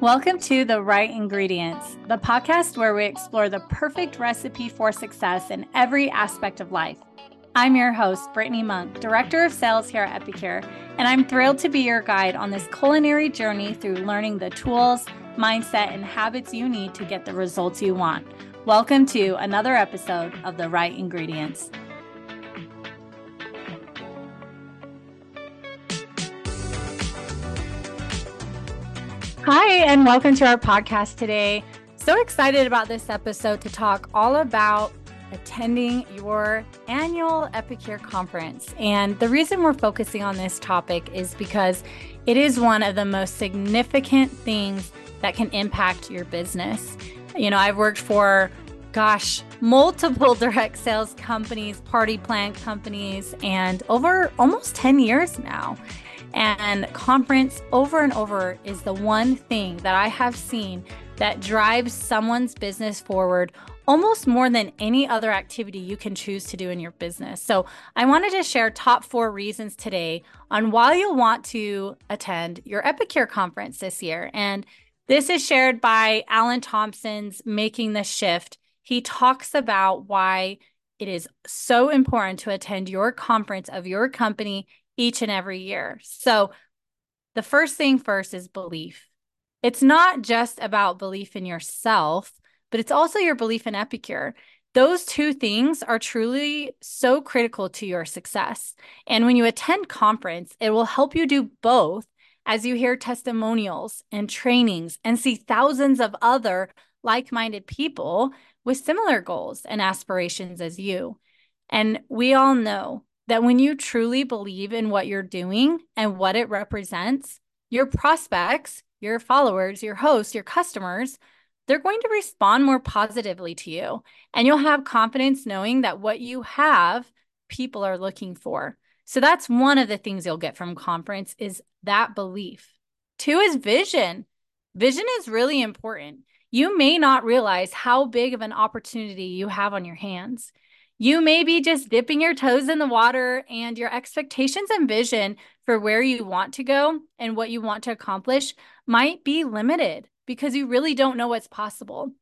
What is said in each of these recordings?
Welcome to The Right Ingredients, the podcast where we explore the perfect recipe for success in every aspect of life. I'm your host, Brittany Munk, Director of Sales here at Epicure, and I'm thrilled to be your guide on this culinary journey through learning the tools, mindset, and habits you need to get the results you want. Welcome to another episode of The Right Ingredients. Hi, and welcome to our podcast today. So excited about this episode to talk all about attending your annual Epicure conference. And the reason we're focusing on this topic is because it is one of the most significant things that can impact your business. You know, I've worked for, gosh, multiple direct sales companies, party plan companies, and over almost 10 years now. And conference over and over is the one thing that I have seen that drives someone's business forward almost more than any other activity you can choose to do in your business. So, I wanted to share top four reasons today on why you'll want to attend your Epicure conference this year. And this is shared by Alan Thompson's Making the Shift. He talks about why it is so important to attend your conference of your company each and every year. So, the first thing first is belief. It's not just about belief in yourself, but it's also your belief in Epicure. Those two things are truly so critical to your success. And when you attend conference, it will help you do both as you hear testimonials and trainings and see thousands of other like minded people with similar goals and aspirations as you. And we all know that when you truly believe in what you're doing and what it represents, your prospects, your followers, your hosts, your customers, they're going to respond more positively to you. And you'll have confidence knowing that what you have, people are looking for. So that's one of the things you'll get from conference is that belief. Two is vision. Vision is really important. You may not realize how big of an opportunity you have on your hands. You may be just dipping your toes in the water, and your expectations and vision for where you want to go and what you want to accomplish might be limited because you really don't know what's possible.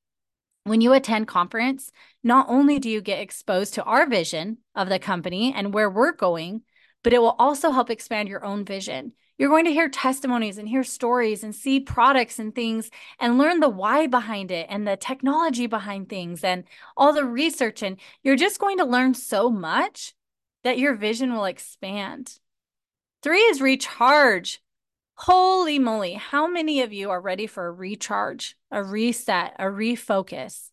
When you attend conference, not only do you get exposed to our vision of the company and where we're going, but it will also help expand your own vision. You're going to hear testimonies and hear stories and see products and things and learn the why behind it and the technology behind things and all the research. And you're just going to learn so much that your vision will expand. Three is recharge. Holy moly, how many of you are ready for a recharge, a reset, a refocus?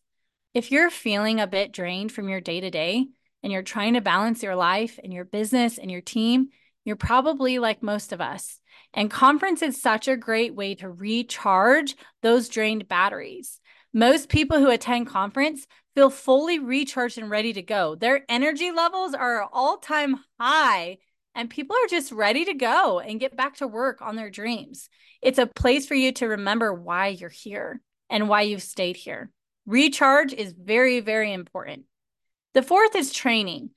If you're feeling a bit drained from your day to day and you're trying to balance your life and your business and your team, you're probably like most of us. And conference is such a great way to recharge those drained batteries. Most people who attend conference feel fully recharged and ready to go. Their energy levels are all time high, and people are just ready to go and get back to work on their dreams. It's a place for you to remember why you're here and why you've stayed here. Recharge is very, very important. The fourth is training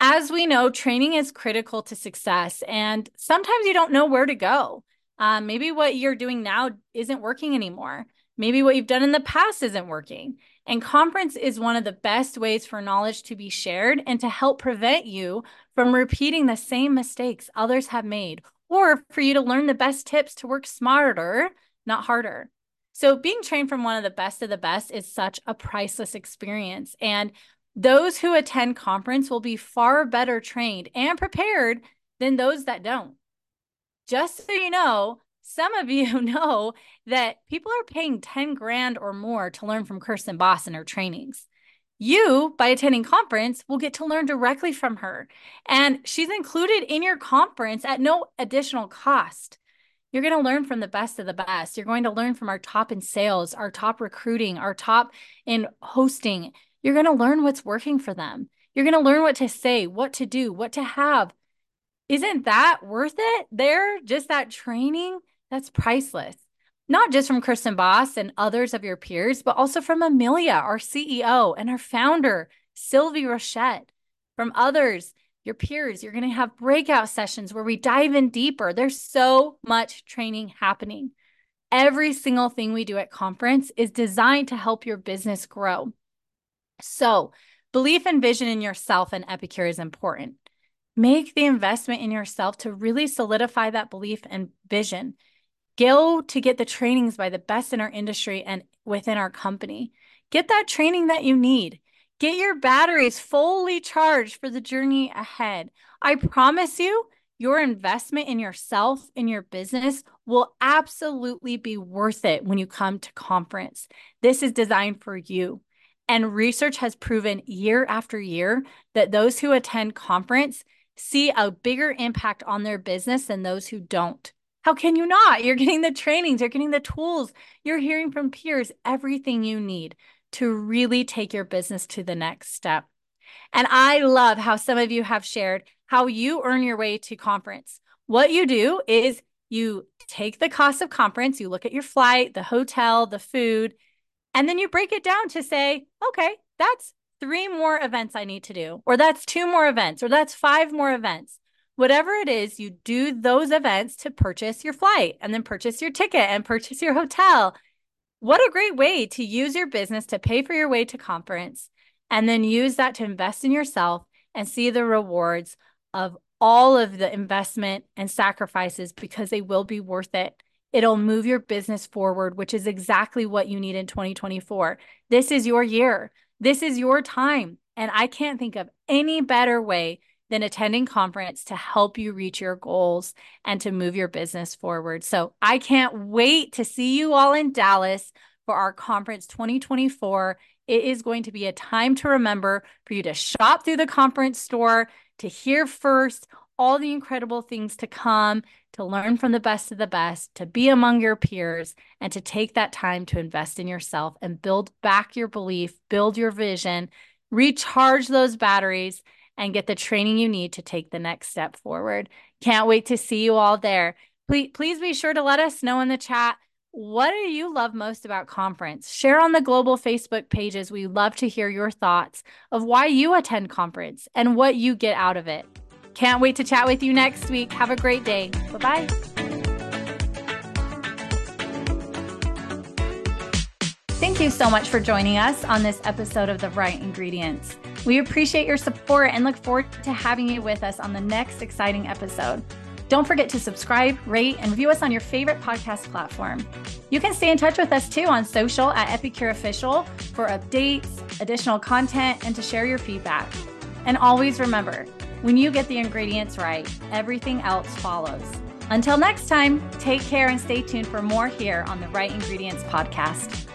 as we know, training is critical to success, and sometimes you don't know where to go. Um, maybe what you're doing now isn't working anymore. Maybe what you've done in the past isn't working. And conference is one of the best ways for knowledge to be shared and to help prevent you from repeating the same mistakes others have made, or for you to learn the best tips to work smarter, not harder. So, being trained from one of the best of the best is such a priceless experience. And those who attend conference will be far better trained and prepared than those that don't. Just so you know, some of you know that people are paying 10 grand or more to learn from Kristen Boss in her trainings. You, by attending conference, will get to learn directly from her. And she's included in your conference at no additional cost. You're going to learn from the best of the best. You're going to learn from our top in sales, our top recruiting, our top in hosting, you're going to learn what's working for them. You're going to learn what to say, what to do, what to have. Isn't that worth it there? Just that training? That's priceless. Not just from Kristen Boss and others of your peers, but also from Amelia, our CEO, and our founder, Sylvie Rochette. From others, your peers, you're going to have breakout sessions where we dive in deeper. There's so much training happening. Every single thing we do at conference is designed to help your business grow. So, belief and vision in yourself and Epicure is important. Make the investment in yourself to really solidify that belief and vision. Go to get the trainings by the best in our industry and within our company. Get that training that you need. Get your batteries fully charged for the journey ahead. I promise you, your investment in yourself, in your business, will absolutely be worth it when you come to conference. This is designed for you. And research has proven year after year that those who attend conference see a bigger impact on their business than those who don't. How can you not? You're getting the trainings, you're getting the tools, you're hearing from peers, everything you need to really take your business to the next step. And I love how some of you have shared how you earn your way to conference. What you do is you take the cost of conference, you look at your flight, the hotel, the food, and then you break it down to say, okay, that's three more events I need to do, or that's two more events, or that's five more events. Whatever it is, you do those events to purchase your flight and then purchase your ticket and purchase your hotel. What a great way to use your business to pay for your way to conference and then use that to invest in yourself and see the rewards of all of the investment and sacrifices because they will be worth it. It'll move your business forward, which is exactly what you need in 2024. This is your year. This is your time. And I can't think of any better way than attending conference to help you reach your goals and to move your business forward. So I can't wait to see you all in Dallas for our conference 2024. It is going to be a time to remember for you to shop through the conference store, to hear first all the incredible things to come, to learn from the best of the best, to be among your peers, and to take that time to invest in yourself and build back your belief, build your vision, recharge those batteries, and get the training you need to take the next step forward. Can't wait to see you all there. Please, please be sure to let us know in the chat what do you love most about conference? Share on the global Facebook pages. We love to hear your thoughts of why you attend conference and what you get out of it. Can't wait to chat with you next week. Have a great day. Bye bye. Thank you so much for joining us on this episode of The Right Ingredients. We appreciate your support and look forward to having you with us on the next exciting episode. Don't forget to subscribe, rate, and review us on your favorite podcast platform. You can stay in touch with us too on social at Epicure Official for updates, additional content, and to share your feedback. And always remember, when you get the ingredients right, everything else follows. Until next time, take care and stay tuned for more here on the Right Ingredients podcast.